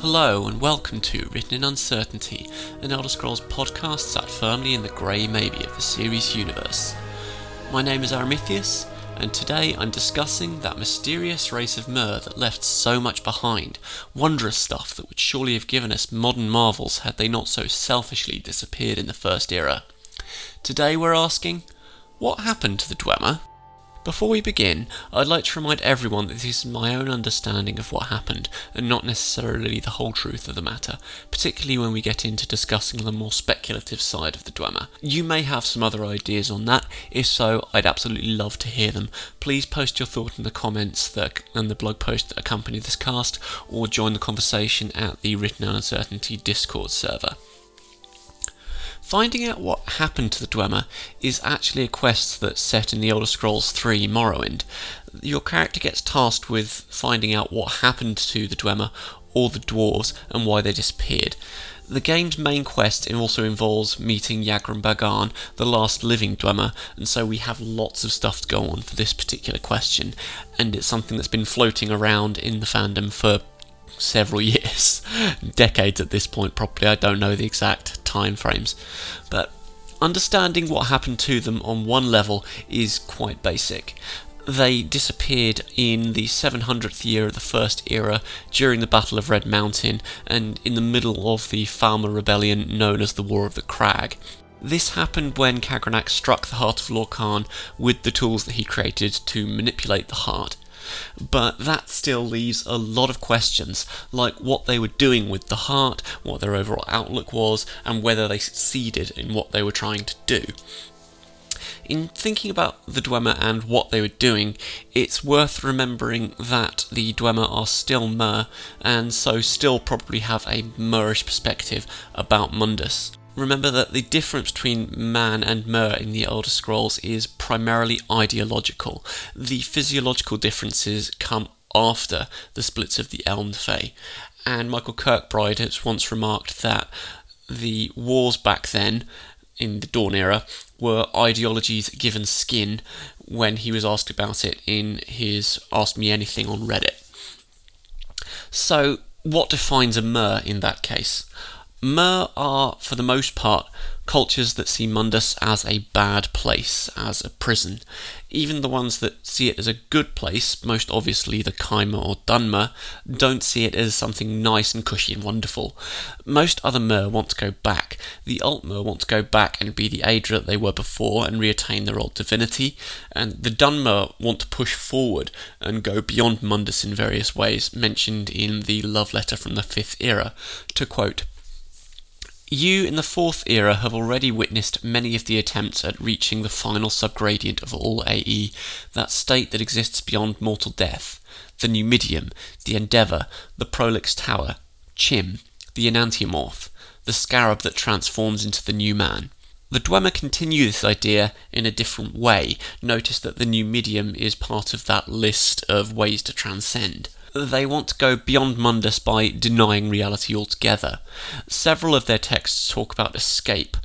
Hello and welcome to Written in Uncertainty, an Elder Scrolls podcast sat firmly in the grey maybe of the series universe. My name is Aramithius, and today I'm discussing that mysterious race of Mer that left so much behind, wondrous stuff that would surely have given us modern marvels had they not so selfishly disappeared in the First Era. Today we're asking, what happened to the Dwemer? Before we begin, I'd like to remind everyone that this is my own understanding of what happened, and not necessarily the whole truth of the matter, particularly when we get into discussing the more speculative side of the Dwemer. You may have some other ideas on that, if so, I'd absolutely love to hear them. Please post your thought in the comments that, and the blog post that accompany this cast, or join the conversation at the Written Uncertainty Discord server. Finding out what happened to the Dwemer is actually a quest that's set in the Elder Scrolls 3 Morrowind. Your character gets tasked with finding out what happened to the Dwemer or the dwarves and why they disappeared. The game's main quest also involves meeting Yagrum Bagarn, the last living Dwemer, and so we have lots of stuff to go on for this particular question, and it's something that's been floating around in the fandom for several years, decades at this point, probably. I don't know the exact time frames, but understanding what happened to them on one level is quite basic. They disappeared in the 700th year of the First Era during the Battle of Red Mountain and in the middle of the Falmer Rebellion known as the War of the Crag. This happened when Kagrenac struck the heart of Lorkhan with the tools that he created to manipulate the heart, but that still leaves a lot of questions, like what they were doing with the heart, what their overall outlook was, and whether they succeeded in what they were trying to do. In thinking about the Dwemer and what they were doing, it's worth remembering that the Dwemer are still Mer, and so still probably have a Merish perspective about Mundus. Remember that the difference between man and mer in the Elder Scrolls is primarily ideological. The physiological differences come after the splits of the Ehlnofey. And Michael Kirkbride has once remarked that the wars back then, in the Dawn era, were ideologies given skin when he was asked about it in his Ask Me Anything on Reddit. So, what defines a mer in that case? Mer are, for the most part, cultures that see Mundus as a bad place, as a prison. Even the ones that see it as a good place, most obviously the Chimer or Dunmer, don't see it as something nice and cushy and wonderful. Most other Mer want to go back. The Altmer want to go back and be the Aedra that they were before and reattain their old divinity, and the Dunmer want to push forward and go beyond Mundus in various ways, mentioned in the love letter from the Fifth Era. To quote, you in the fourth era have already witnessed many of the attempts at reaching the final subgradient of all AE, that state that exists beyond mortal death, the Numidium, the Endeavour, the Prolix Tower, Chim, the Enantiomorph, the scarab that transforms into the new man. The Dwemer continue this idea in a different way. Notice that the Numidium is part of that list of ways to transcend they want to go beyond Mundus by denying reality altogether. Several of their texts talk about escape.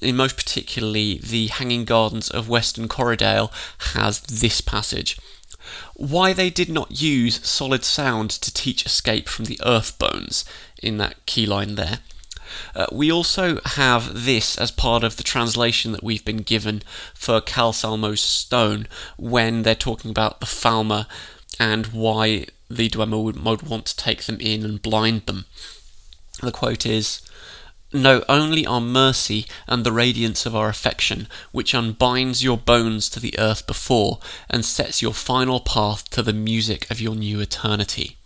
In most particularly, the Hanging Gardens of Western Corridale has this passage. Why they did not use solid sound to teach escape from the earth bones in that key line there. Uh, we also have this as part of the translation that we've been given for Calcelmo's stone when they're talking about the Falmer and why the Dwemer would, would want to take them in and blind them. The quote is Know only our mercy and the radiance of our affection, which unbinds your bones to the earth before, and sets your final path to the music of your new eternity.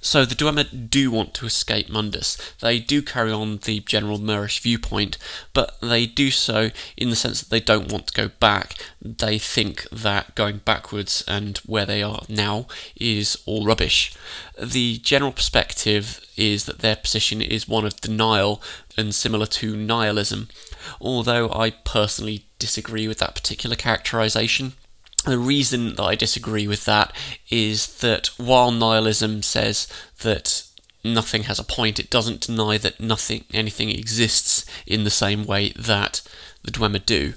So the Dwemer do want to escape Mundus. They do carry on the general Merish viewpoint, but they do so in the sense that they don't want to go back. They think that going backwards and where they are now is all rubbish. The general perspective is that their position is one of denial and similar to nihilism, although I personally disagree with that particular characterization. The reason that I disagree with that is that while nihilism says that nothing has a point, it doesn't deny that nothing, anything exists in the same way that the Dwemer do.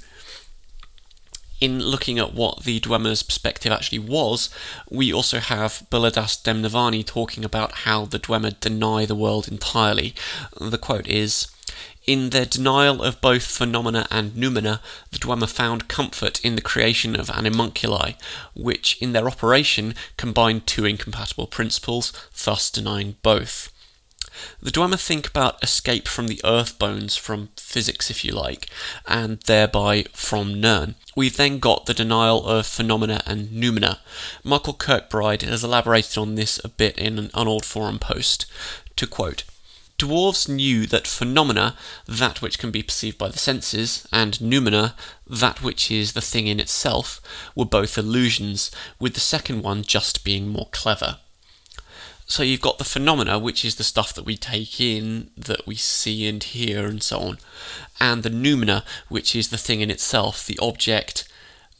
in looking at what the Dwemer's perspective actually was, we also have Baladas Demnevanni talking about how the Dwemer deny the world entirely. The quote is In their denial of both phenomena and noumena, the Dwemer found comfort in the creation of animunculi, which in their operation combined two incompatible principles, thus denying both. The Dwemer think about escape from the earth bones, from physics if you like, and thereby from Nirn. We've then got the denial of phenomena and noumena. Michael Kirkbride has elaborated on this a bit in an Unold Forum post. To quote, Dwarves knew that phenomena, that which can be perceived by the senses, and noumena, that which is the thing in itself, were both illusions, with the second one just being more clever. So you've got the phenomena, which is the stuff that we take in, that we see and hear, and so on, and the noumena, which is the thing in itself, the object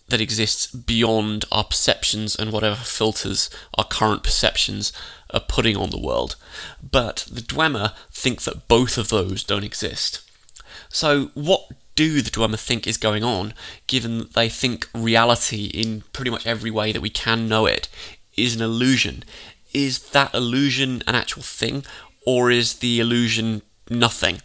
that exists beyond our perceptions and whatever filters our current perceptions are putting on the world. But the Dwemer think that both of those don't exist. So, what do the Dwemer think is going on, given that they think reality, in pretty much every way that we can know it, is an illusion? is that illusion an actual thing, or is the illusion nothing?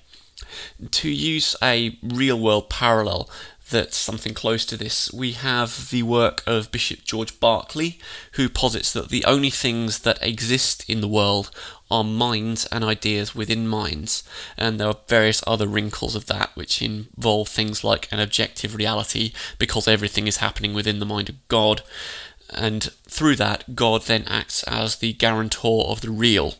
To use a real world parallel that's something close to this, we have the work of Bishop George Berkeley, who posits that the only things that exist in the world are minds and ideas within minds, and there are various other wrinkles of that which involve things like an objective reality because everything is happening within the mind of God, and through that, God then acts as the guarantor of the real.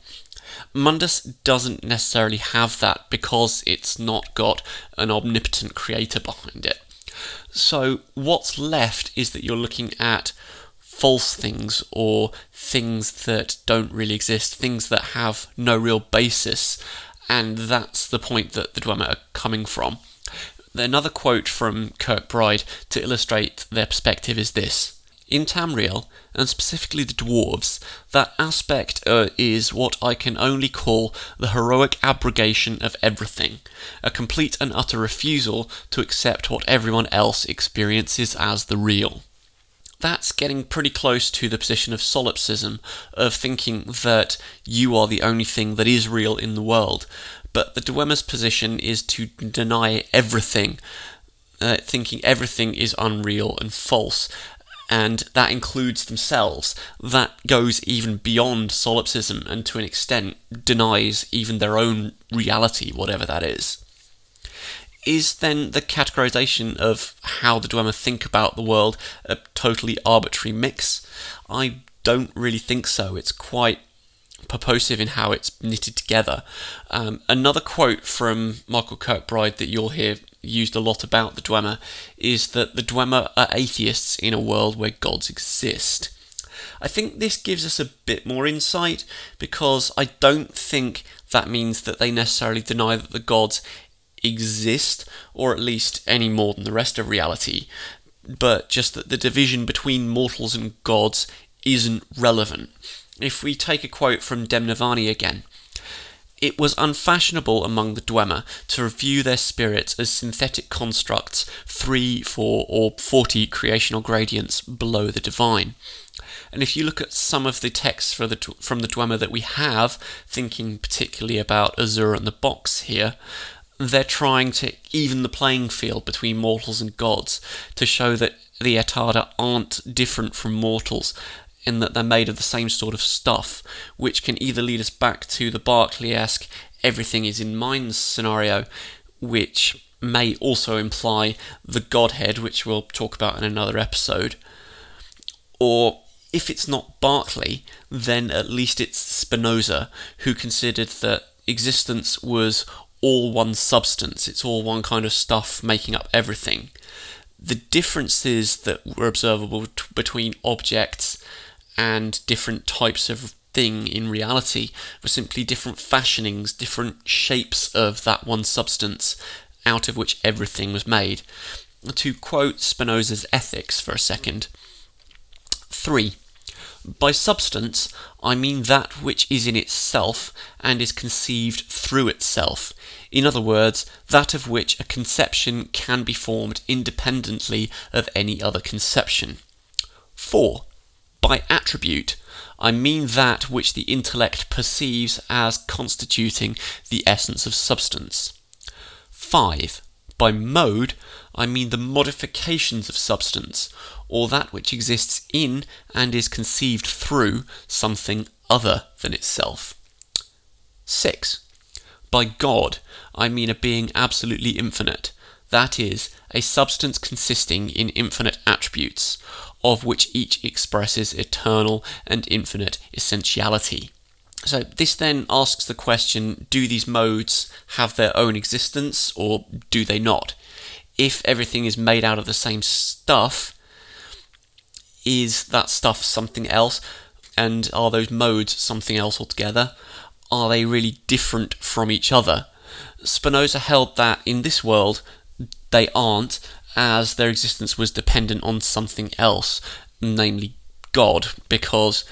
Mundus doesn't necessarily have that because it's not got an omnipotent creator behind it. So, what's left is that you're looking at false things or things that don't really exist, things that have no real basis, and that's the point that the Dwemer are coming from. Another quote from Kirk Kirkbride to illustrate their perspective is this in Tamriel, and specifically the dwarves, that aspect uh, is what I can only call the heroic abrogation of everything, a complete and utter refusal to accept what everyone else experiences as the real. That's getting pretty close to the position of solipsism, of thinking that you are the only thing that is real in the world, but the Dwemer's position is to deny everything, uh, thinking everything is unreal and false, and that includes themselves. That goes even beyond solipsism and to an extent denies even their own reality, whatever that is. Is then the categorization of how the Dwemer think about the world a totally arbitrary mix? I don't really think so. It's quite purposive in how it's knitted together. Um, another quote from Michael Kirkbride that you'll hear used a lot about the Dwemer is that the Dwemer are atheists in a world where gods exist. I think this gives us a bit more insight because I don't think that means that they necessarily deny that the gods exist, or at least any more than the rest of reality, but just that the division between mortals and gods isn't relevant. If we take a quote from Demnevanni again, it was unfashionable among the Dwemer to view their spirits as synthetic constructs, three, four, or forty creational gradients below the divine. And if you look at some of the texts the, from the Dwemer that we have, thinking particularly about Azura and the box here, they're trying to even the playing field between mortals and gods to show that the Et'ada aren't different from mortals in that they're made of the same sort of stuff, which can either lead us back to the Berkeley esque everything is in minds scenario, which may also imply the Godhead, which we'll talk about in another episode. Or if it's not Berkeley, then at least it's Spinoza, who considered that existence was all one substance, it's all one kind of stuff making up everything. The differences that were observable t- between objects and different types of thing in reality were simply different fashionings, different shapes of that one substance out of which everything was made. To quote Spinoza's Ethics for a second 3. By substance, I mean that which is in itself and is conceived through itself. In other words, that of which a conception can be formed independently of any other conception. 4. By attribute, I mean that which the intellect perceives as constituting the essence of substance. 5. By mode, I mean the modifications of substance, or that which exists in and is conceived through something other than itself. 6. By God, I mean a being absolutely infinite, that is, a substance consisting in infinite attributes, of which each expresses eternal and infinite essentiality. So, this then asks the question do these modes have their own existence or do they not? If everything is made out of the same stuff, is that stuff something else? And are those modes something else altogether? Are they really different from each other? Spinoza held that in this world they aren't, as their existence was dependent on something else, namely God, because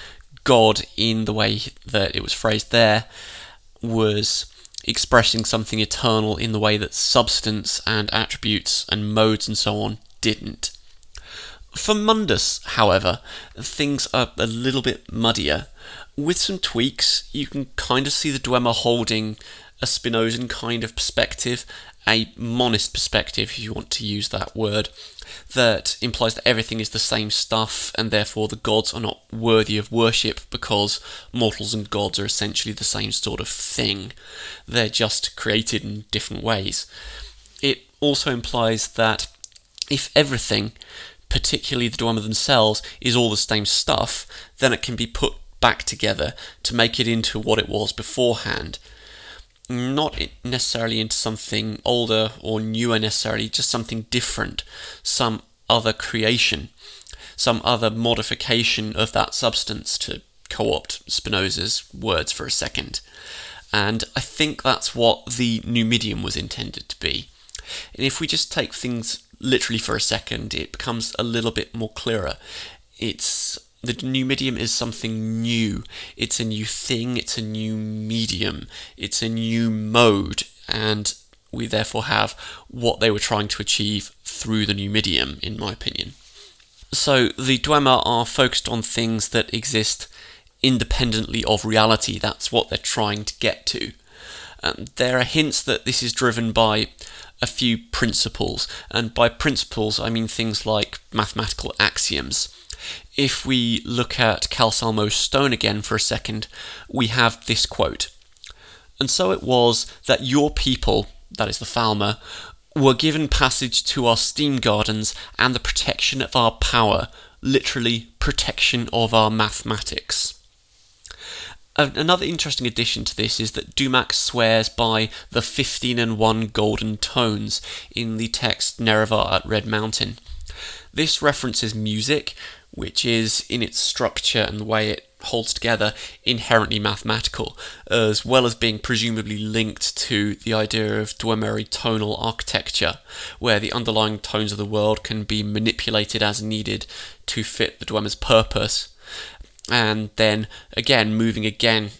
God, in the way that it was phrased there, was expressing something eternal in the way that substance and attributes and modes and so on didn't. For Mundus, however, things are a little bit muddier. With some tweaks, you can kind of see the Dwemer holding a Spinozan kind of perspective, a monist perspective, if you want to use that word, that implies that everything is the same stuff and therefore the gods are not worthy of worship because mortals and gods are essentially the same sort of thing. They're just created in different ways. It also implies that if everything, particularly the Dwemer themselves, is all the same stuff, then it can be put back together to make it into what it was beforehand not necessarily into something older or newer necessarily, just something different, some other creation, some other modification of that substance, to co opt Spinoza's words for a second. And I think that's what the Numidium was intended to be. And if we just take things literally for a second, it becomes a little bit more clearer. It's the Numidium is something new. It's a new thing, it's a new medium, it's a new mode, and we therefore have what they were trying to achieve through the Numidium, in my opinion. So the Dwemer are focused on things that exist independently of reality. That's what they're trying to get to. Um, there are hints that this is driven by a few principles, and by principles I mean things like mathematical axioms if we look at Calcelmo's stone again for a second, we have this quote And so it was that your people, that is the Falmer, were given passage to our steam gardens and the protection of our power, literally, protection of our mathematics. Another interesting addition to this is that Dumac swears by the 15 and 1 golden tones in the text Nerevar at Red Mountain. This references music, which is, in its structure and the way it holds together, inherently mathematical, as well as being presumably linked to the idea of Dwemeri tonal architecture, where the underlying tones of the world can be manipulated as needed to fit the Dwemer's purpose. And then, again, moving again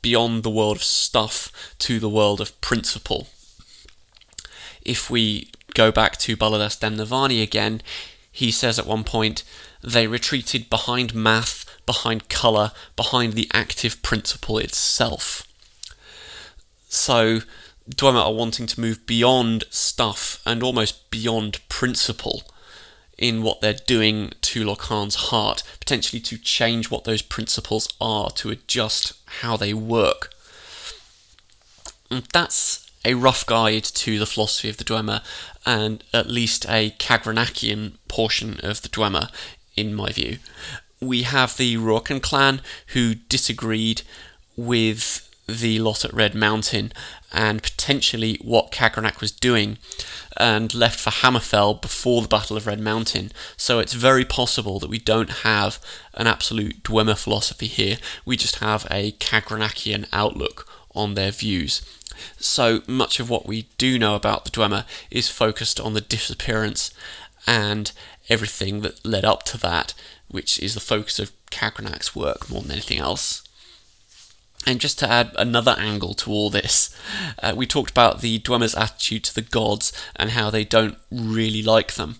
beyond the world of stuff to the world of principle. If we go back to Baladas Demnevanni again, he says at one point, they retreated behind math, behind colour, behind the active principle itself. So, Dwemer are wanting to move beyond stuff and almost beyond principle in what they're doing to Lorkhan's heart, potentially to change what those principles are, to adjust how they work. And that's a rough guide to the philosophy of the Dwemer and at least a Kagranakian portion of the Dwemer in my view. We have the Rourken clan who disagreed with the lot at Red Mountain and potentially what Kagrenac was doing and left for Hammerfell before the Battle of Red Mountain. So it's very possible that we don't have an absolute Dwemer philosophy here, we just have a Kagranakian outlook on their views. So much of what we do know about the Dwemer is focused on the disappearance and everything that led up to that, which is the focus of Kagrenac's work more than anything else. And just to add another angle to all this, uh, we talked about the Dwemer's attitude to the gods and how they don't really like them.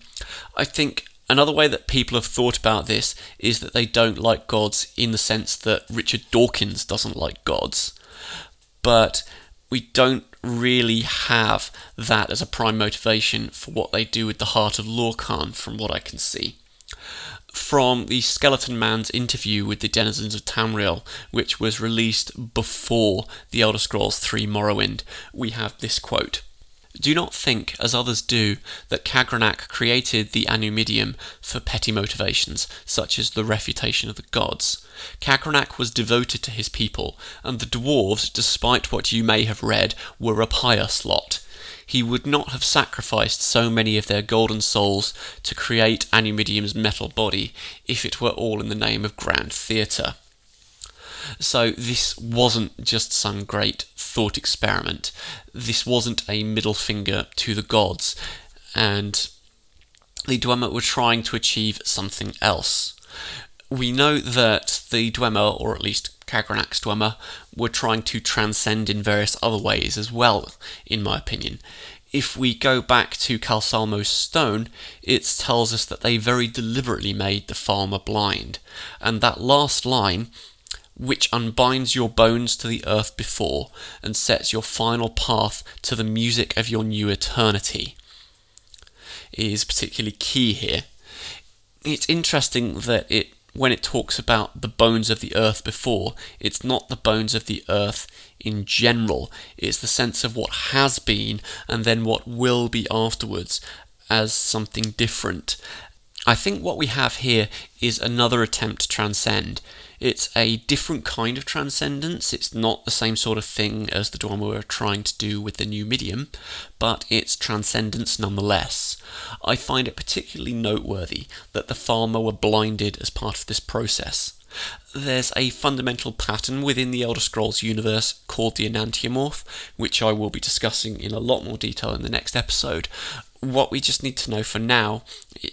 I think another way that people have thought about this is that they don't like gods in the sense that Richard Dawkins doesn't like gods. But we don't really have that as a prime motivation for what they do with the heart of Lorkhan, from what I can see from the Skeleton Man's interview with the denizens of Tamriel, which was released before the Elder Scrolls III Morrowind, we have this quote. Do not think, as others do, that Kagrenac created the Anumidium for petty motivations, such as the refutation of the gods. Kagrenac was devoted to his people, and the dwarves, despite what you may have read, were a pious lot he would not have sacrificed so many of their golden souls to create Anumidium's metal body if it were all in the name of grand theatre. So this wasn't just some great thought experiment. This wasn't a middle finger to the gods, and the Dwemer were trying to achieve something else. We know that the Dwemer, or at least Kagrenac's Dwemer were trying to transcend in various other ways as well, in my opinion. If we go back to Calcelmo's stone, it tells us that they very deliberately made the Falmer blind. And that last line, which unbinds your bones to the earth before and sets your final path to the music of your new eternity, is particularly key here. It's interesting that it when it talks about the bones of the earth before, it's not the bones of the earth in general, it's the sense of what has been and then what will be afterwards as something different. I think what we have here is another attempt to transcend. It's a different kind of transcendence. It's not the same sort of thing as the Dwemer were trying to do with the Numidium, but it's transcendence nonetheless. I find it particularly noteworthy that the Falmer were blinded as part of this process. There's a fundamental pattern within the Elder Scrolls universe called the Enantiomorph, which I will be discussing in a lot more detail in the next episode, what we just need to know for now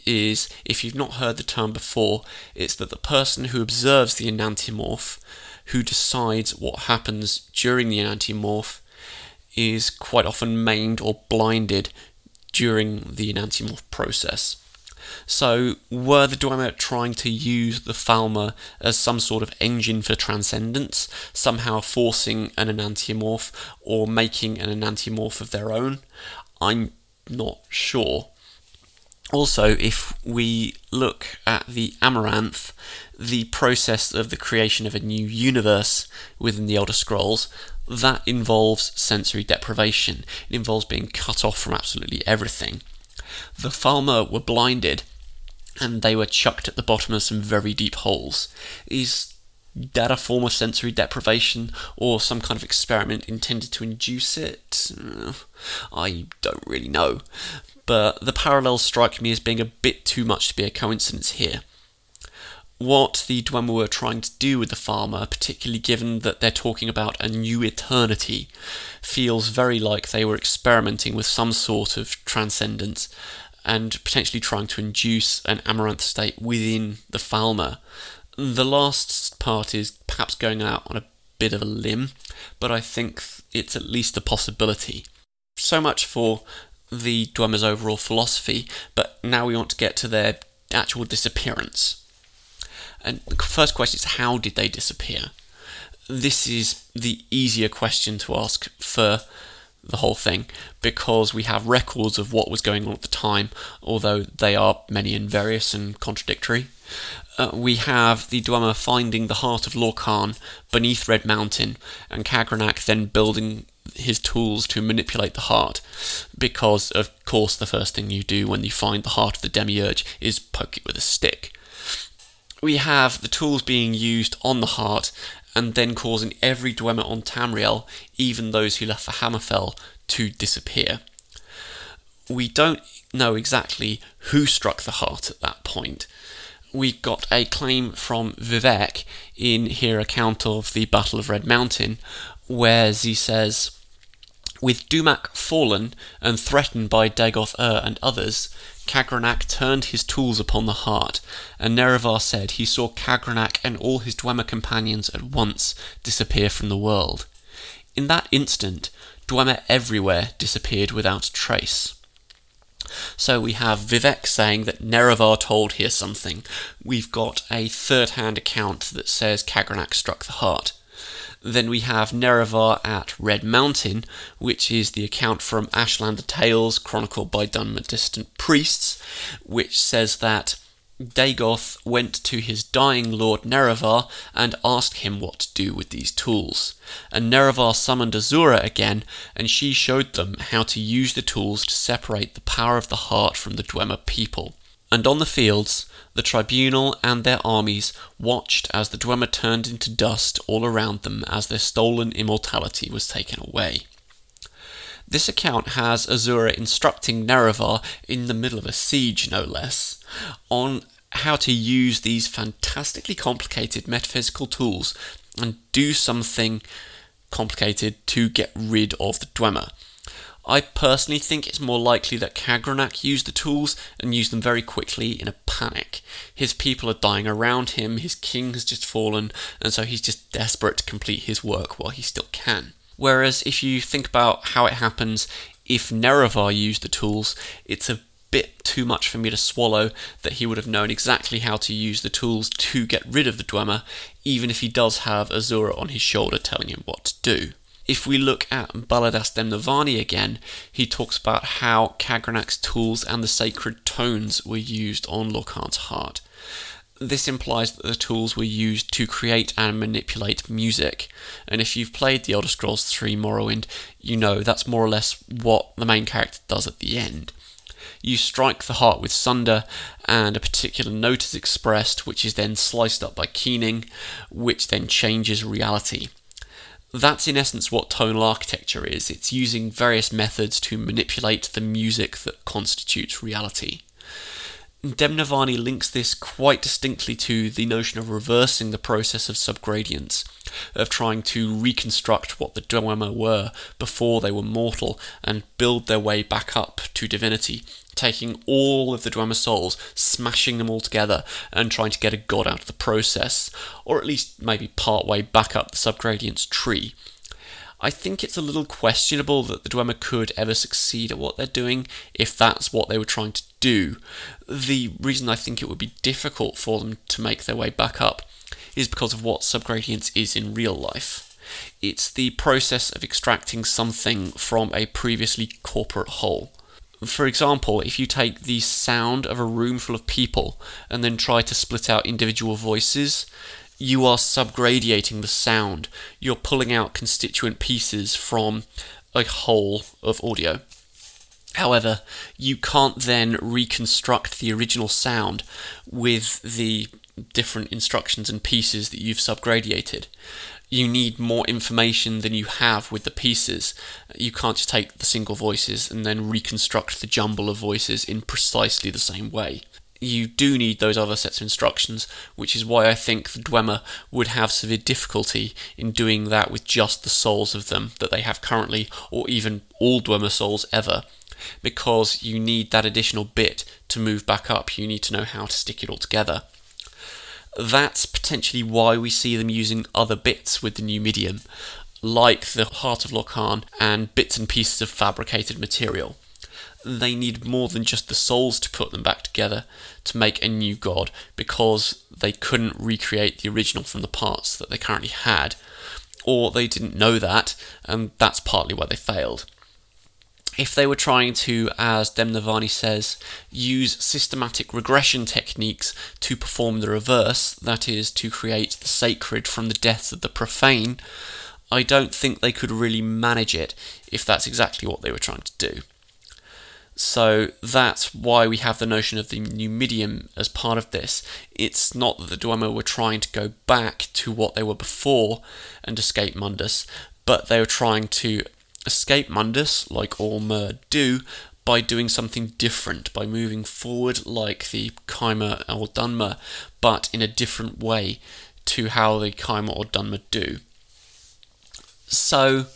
is if you've not heard the term before, it's that the person who observes the enantiomorph, who decides what happens during the enantiomorph, is quite often maimed or blinded during the enantiomorph process. So, were the Dwemer trying to use the Falmer as some sort of engine for transcendence, somehow forcing an enantiomorph or making an enantiomorph of their own? I'm not sure. Also, if we look at the Amaranth, the process of the creation of a new universe within the Elder Scrolls, that involves sensory deprivation. It involves being cut off from absolutely everything. The Falmer were blinded and they were chucked at the bottom of some very deep holes. Is that a form of sensory deprivation or some kind of experiment intended to induce it? Uh, I don't really know. But the parallels strike me as being a bit too much to be a coincidence here. What the Dwemer were trying to do with the Falmer, particularly given that they're talking about a new eternity, feels very like they were experimenting with some sort of transcendence and potentially trying to induce an amaranth state within the Falmer the last part is perhaps going out on a bit of a limb, but I think it's at least a possibility. So much for the Dwemer's overall philosophy, but now we want to get to their actual disappearance. And the first question is how did they disappear? This is the easier question to ask for the whole thing because we have records of what was going on at the time, although they are many and various and contradictory uh, we have the Dwemer finding the heart of Lorkhan beneath Red Mountain, and Kagranak then building his tools to manipulate the heart, because of course the first thing you do when you find the heart of the demiurge is poke it with a stick. We have the tools being used on the heart, and then causing every Dwemer on Tamriel, even those who left for Hammerfell, to disappear. We don't know exactly who struck the heart at that point, we got a claim from Vivec in her account of the Battle of Red Mountain, where he says, with Dumac fallen and threatened by Dagoth Ur and others, Kagrenac turned his tools upon the heart, and Nerevar said he saw Kagrenac and all his Dwemer companions at once disappear from the world. In that instant, Dwemer everywhere disappeared without trace. So we have Vivec saying that Nerevar told here something. We've got a third hand account that says Kagranak struck the heart. Then we have Nerevar at Red Mountain, which is the account from Ashlander Tales, chronicled by Dunmer Dissident Priests, which says that Dagoth went to his dying lord Nerevar and asked him what to do with these tools. And Nerevar summoned Azura again, and she showed them how to use the tools to separate the power of the heart from the Dwemer people. And on the fields, the tribunal and their armies watched as the Dwemer turned into dust all around them as their stolen immortality was taken away. This account has Azura instructing Nerevar, in the middle of a siege no less, on how to use these fantastically complicated metaphysical tools and do something complicated to get rid of the Dwemer. I personally think it's more likely that Kagrenac used the tools and used them very quickly in a panic. His people are dying around him, his king has just fallen, and so he's just desperate to complete his work while he still can. Whereas if you think about how it happens if Nerevar used the tools, it's a bit too much for me to swallow that he would have known exactly how to use the tools to get rid of the Dwemer, even if he does have Azura on his shoulder telling him what to do. If we look at Baladas Demnevanni again, he talks about how Kagrenac's tools and the sacred tones were used on Lorkhan's heart. This implies that the tools were used to create and manipulate music, and if you've played The Elder Scrolls 3 Morrowind, you know that's more or less what the main character does at the end. You strike the heart with sunder, and a particular note is expressed, which is then sliced up by keening, which then changes reality. That's in essence what tonal architecture is. It's using various methods to manipulate the music that constitutes reality. Demnevanni links this quite distinctly to the notion of reversing the process of subgradients, of trying to reconstruct what the Dwemer were before they were mortal and build their way back up to divinity, taking all of the Dwemer souls, smashing them all together, and trying to get a god out of the process, or at least maybe part way back up the subgradients tree. I think it's a little questionable that the Dwemer could ever succeed at what they're doing if that's what they were trying to do. The reason I think it would be difficult for them to make their way back up is because of what subgradients is in real life. It's the process of extracting something from a previously corporate whole. For example, if you take the sound of a room full of people and then try to split out individual voices, you are subgradiating the sound. You're pulling out constituent pieces from a whole of audio. However, you can't then reconstruct the original sound with the different instructions and pieces that you've subgradiated. You need more information than you have with the pieces. You can't just take the single voices and then reconstruct the jumble of voices in precisely the same way you do need those other sets of instructions, which is why I think the Dwemer would have severe difficulty in doing that with just the souls of them that they have currently, or even all Dwemer souls ever, because you need that additional bit to move back up. You need to know how to stick it all together. That's potentially why we see them using other bits with the new medium, like the Heart of Lorkhan and bits and pieces of fabricated material they need more than just the souls to put them back together to make a new god because they couldn't recreate the original from the parts that they currently had, or they didn't know that, and that's partly why they failed. If they were trying to, as Demnevanni says, use systematic regression techniques to perform the reverse, that is, to create the sacred from the deaths of the profane, I don't think they could really manage it if that's exactly what they were trying to do. So that's why we have the notion of the Numidium as part of this. It's not that the Dwemer were trying to go back to what they were before and escape Mundus, but they were trying to escape Mundus, like all Mer do, by doing something different, by moving forward like the Chimer or Dunmer, but in a different way to how the Chimer or Dunmer do. So,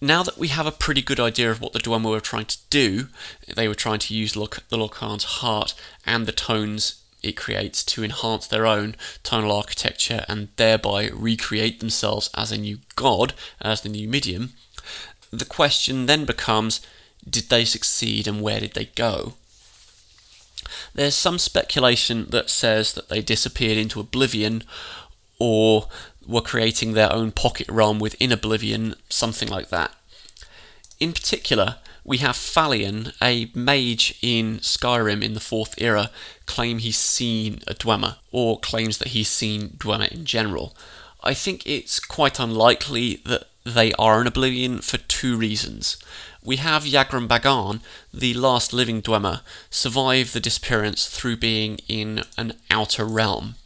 Now that we have a pretty good idea of what the Dwemer were trying to do, they were trying to use the Lorkhan's heart and the tones it creates to enhance their own tonal architecture and thereby recreate themselves as a new god, as the Numidium. The question then becomes did they succeed and where did they go? There's some speculation that says that they disappeared into oblivion or were creating their own pocket realm within Oblivion, something like that. In particular, we have Thalion, a mage in Skyrim in the Fourth Era, claim he's seen a Dwemer, or claims that he's seen Dwemer in general. I think it's quite unlikely that they are in Oblivion for two reasons. We have Yagrum Bagarn, the last living Dwemer, survive the disappearance through being in an outer realm.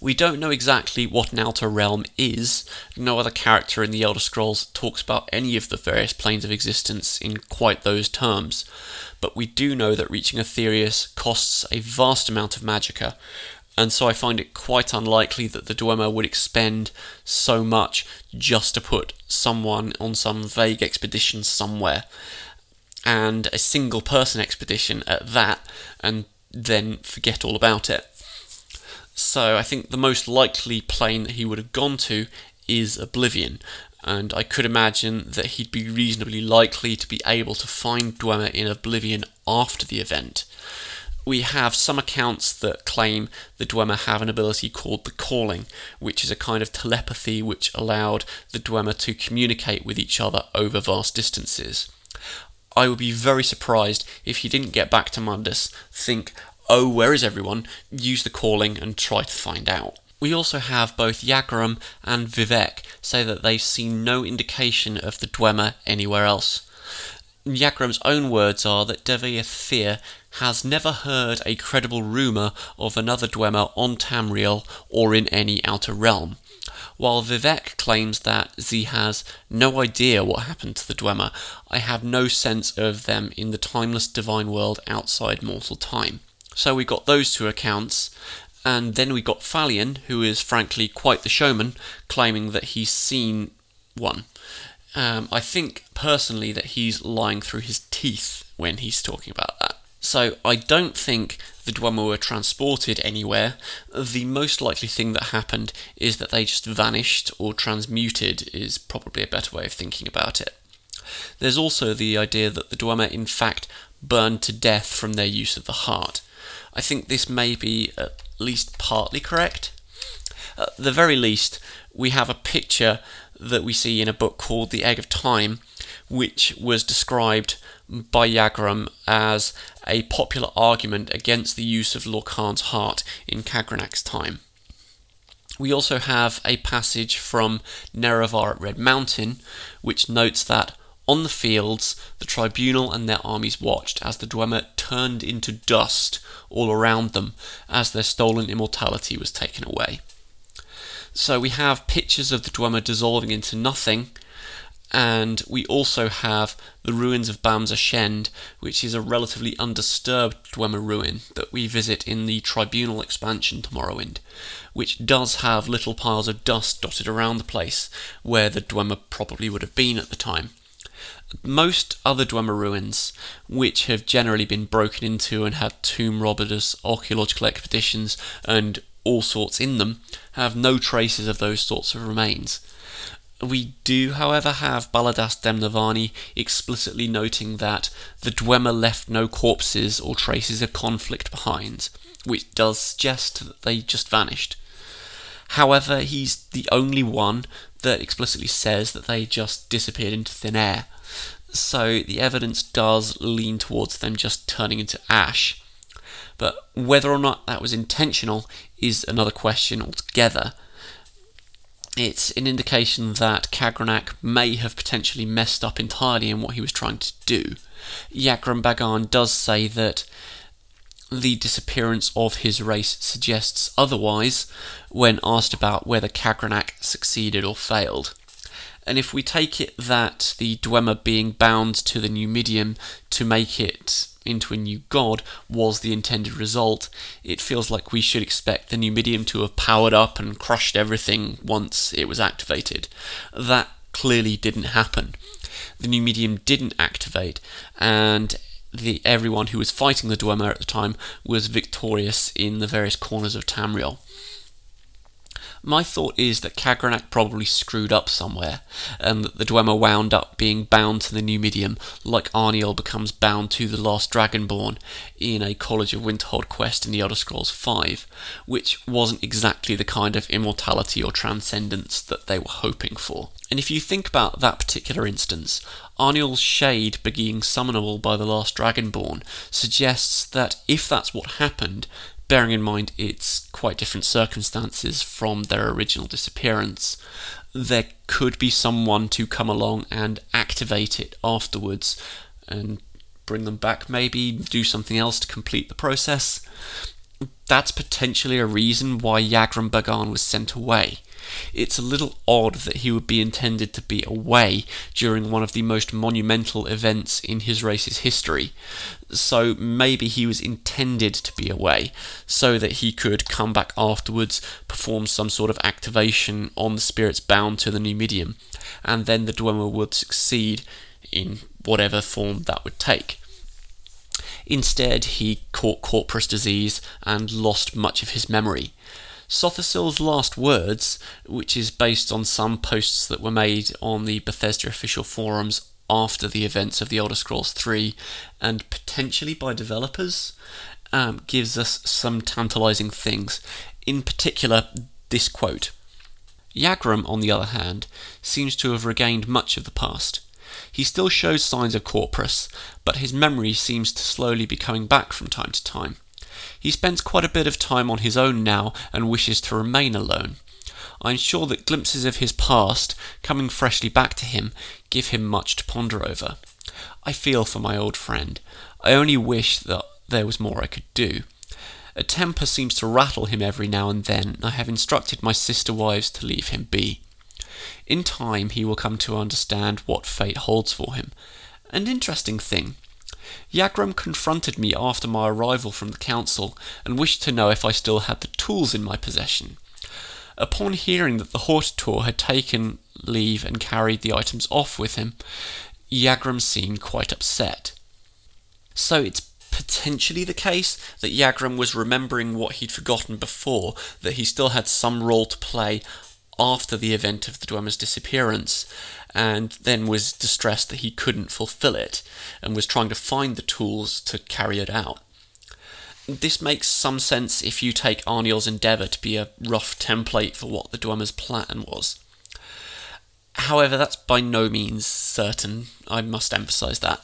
We don't know exactly what an outer realm is. No other character in the Elder Scrolls talks about any of the various planes of existence in quite those terms. But we do know that reaching Aetherius costs a vast amount of magicka, and so I find it quite unlikely that the Dwemer would expend so much just to put someone on some vague expedition somewhere. And a single person expedition at that, and then forget all about it. So I think the most likely plane that he would have gone to is Oblivion, and I could imagine that he'd be reasonably likely to be able to find Dwemer in Oblivion after the event. We have some accounts that claim the Dwemer have an ability called the Calling, which is a kind of telepathy which allowed the Dwemer to communicate with each other over vast distances. I would be very surprised if he didn't get back to Mundus, think, oh, where is everyone? Use the calling and try to find out. We also have both Yagrum and Vivec say that they've seen no indication of the Dwemer anywhere else. Yagrum's own words are that Devaethir has never heard a credible rumour of another Dwemer on Tamriel or in any outer realm, while Vivec claims that Z has no idea what happened to the Dwemer. I have no sense of them in the timeless divine world outside mortal time. So we got those two accounts, and then we got Thalion, who is frankly quite the showman, claiming that he's seen one. Um, I think personally that he's lying through his teeth when he's talking about that. So I don't think the Dwemer were transported anywhere. The most likely thing that happened is that they just vanished or transmuted, is probably a better way of thinking about it. There's also the idea that the Dwemer in fact burned to death from their use of the heart. I think this may be at least partly correct. At the very least, we have a picture that we see in a book called The Egg of Time, which was described by Yagrum as a popular argument against the use of Lorkhan's heart in Kagrenac's time. We also have a passage from Nerevar at Red Mountain, which notes that on the fields, the tribunal and their armies watched as the Dwemer turned into dust all around them as their stolen immortality was taken away. So we have pictures of the Dwemer dissolving into nothing, and we also have the ruins of Bamz-Amschend, which is a relatively undisturbed Dwemer ruin that we visit in the Tribunal expansion to Morrowind, which does have little piles of dust dotted around the place where the Dwemer probably would have been at the time. Most other Dwemer ruins, which have generally been broken into and had tomb robbers, archaeological expeditions, and all sorts in them, have no traces of those sorts of remains. We do, however, have Baladas Demnevanni explicitly noting that the Dwemer left no corpses or traces of conflict behind, which does suggest that they just vanished. However, he's the only one that explicitly says that they just disappeared into thin air so the evidence does lean towards them just turning into ash. But whether or not that was intentional is another question altogether. It's an indication that Kagrenac may have potentially messed up entirely in what he was trying to do. Yagrum Bagarn does say that the disappearance of his race suggests otherwise when asked about whether Kagrenac succeeded or failed. And if we take it that the Dwemer being bound to the Numidium to make it into a new god was the intended result, it feels like we should expect the Numidium to have powered up and crushed everything once it was activated. That clearly didn't happen. The Numidium didn't activate, and the everyone who was fighting the Dwemer at the time was victorious in the various corners of Tamriel. My thought is that Kagrenac probably screwed up somewhere, and that the Dwemer wound up being bound to the new medium, like Arniel becomes bound to the last Dragonborn in a College of Winterhold quest in the Elder Scrolls V, which wasn't exactly the kind of immortality or transcendence that they were hoping for. And if you think about that particular instance, Arniel's shade being summonable by the last Dragonborn suggests that if that's what happened, bearing in mind it's quite different circumstances from their original disappearance, there could be someone to come along and activate it afterwards and bring them back, maybe do something else to complete the process. That's potentially a reason why Yagrum Bagarn was sent away. It's a little odd that he would be intended to be away during one of the most monumental events in his race's history. So maybe he was intended to be away so that he could come back afterwards, perform some sort of activation on the spirits bound to the Numidium, and then the Dwemer would succeed in whatever form that would take. Instead, he caught corprus disease and lost much of his memory. Sotha Sil's last words, which is based on some posts that were made on the Bethesda official forums after the events of the Elder Scrolls 3 and potentially by developers, um, gives us some tantalizing things. In particular, this quote Yagrum, on the other hand, seems to have regained much of the past. He still shows signs of corprus, but his memory seems to slowly be coming back from time to time. He spends quite a bit of time on his own now and wishes to remain alone. I'm sure that glimpses of his past, coming freshly back to him, give him much to ponder over. I feel for my old friend. I only wish that there was more I could do. A temper seems to rattle him every now and then. I have instructed my sister wives to leave him be. In time, he will come to understand what fate holds for him. An interesting thing. Yagrum confronted me after my arrival from the council and wished to know if I still had the tools in my possession. Upon hearing that the Hortator had taken leave and carried the items off with him, Yagrum seemed quite upset. So it's potentially the case that Yagrum was remembering what he'd forgotten before, that he still had some role to play after the event of the Dwemer's disappearance, and then was distressed that he couldn't fulfill it, and was trying to find the tools to carry it out. This makes some sense if you take Arniel's endeavour to be a rough template for what the Dwemer's plan was. However, that's by no means certain, I must emphasise that.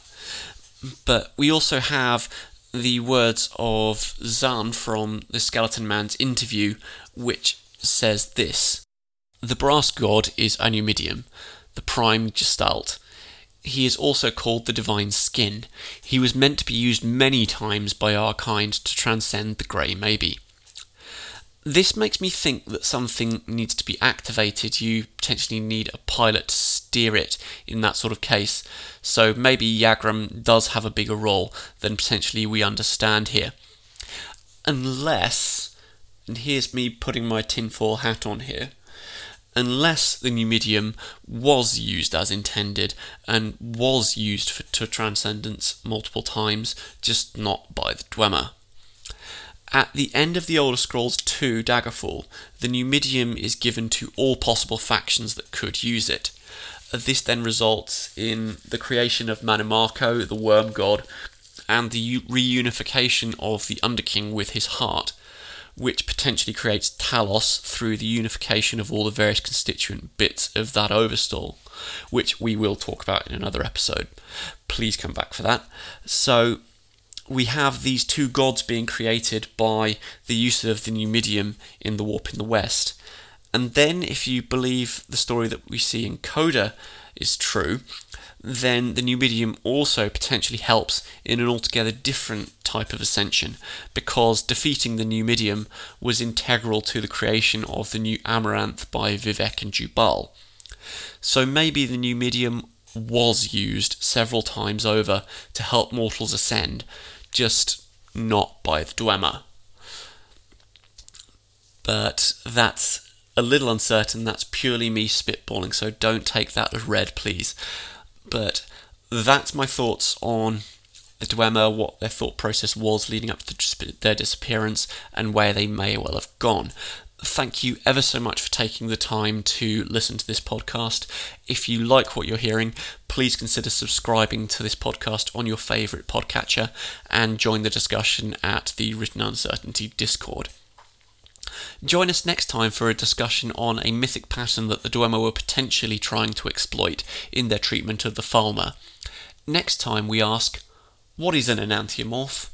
But we also have the words of Zaan from the Skeleton Man's interview, which says this The brass god is Anumidium, the prime gestalt. He is also called the divine skin. He was meant to be used many times by our kind to transcend the grey maybe. This makes me think that something needs to be activated. You potentially need a pilot to steer it in that sort of case. So maybe Yagrum does have a bigger role than potentially we understand here. Unless, and here's me putting my tinfoil hat on here, unless the Numidium was used as intended and was used for, to transcendence multiple times, just not by the Dwemer. At the end of the Elder Scrolls II Daggerfall, the Numidium is given to all possible factions that could use it. This then results in the creation of Mannimarco, the Worm God, and the reunification of the Underking with his heart, which potentially creates Talos through the unification of all the various constituent bits of that Oversoul, which we will talk about in another episode. Please come back for that. So, we have these two gods being created by the use of the Numidium in the warp in the west. And then, if you believe the story that we see in Coda is true, then the Numidium also potentially helps in an altogether different type of ascension, because defeating the Numidium was integral to the creation of the new Amaranth by Vivec and Jubal. So maybe the Numidium was used several times over to help mortals ascend, just not by the Dwemer. But that's a little uncertain. That's purely me spitballing, so don't take that as read, please. But that's my thoughts on the Dwemer, what their thought process was leading up to their disappearance, and where they may well have gone. Thank you ever so much for taking the time to listen to this podcast. If you like what you're hearing, please consider subscribing to this podcast on your favourite podcatcher and join the discussion at the Written Uncertainty Discord. Join us next time for a discussion on a mythic pattern that the Dwemer were potentially trying to exploit in their treatment of the Falmer. Next time we ask, what is an enantiomorph?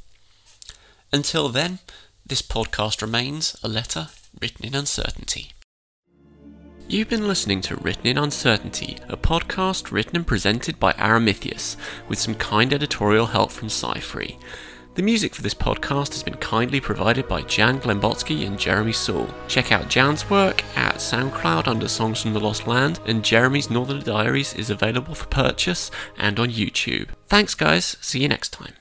Until then, this podcast remains a letter written in uncertainty. You've been listening to Written in Uncertainty, a podcast written and presented by Aramithius, with some kind editorial help from Sci The music for this podcast has been kindly provided by Jan Glembotsky and Jeremy Saul. Check out Jan's work at SoundCloud under Songs from the Lost Land, and Jeremy's Northern Diaries is available for purchase and on YouTube. Thanks, guys. See you next time.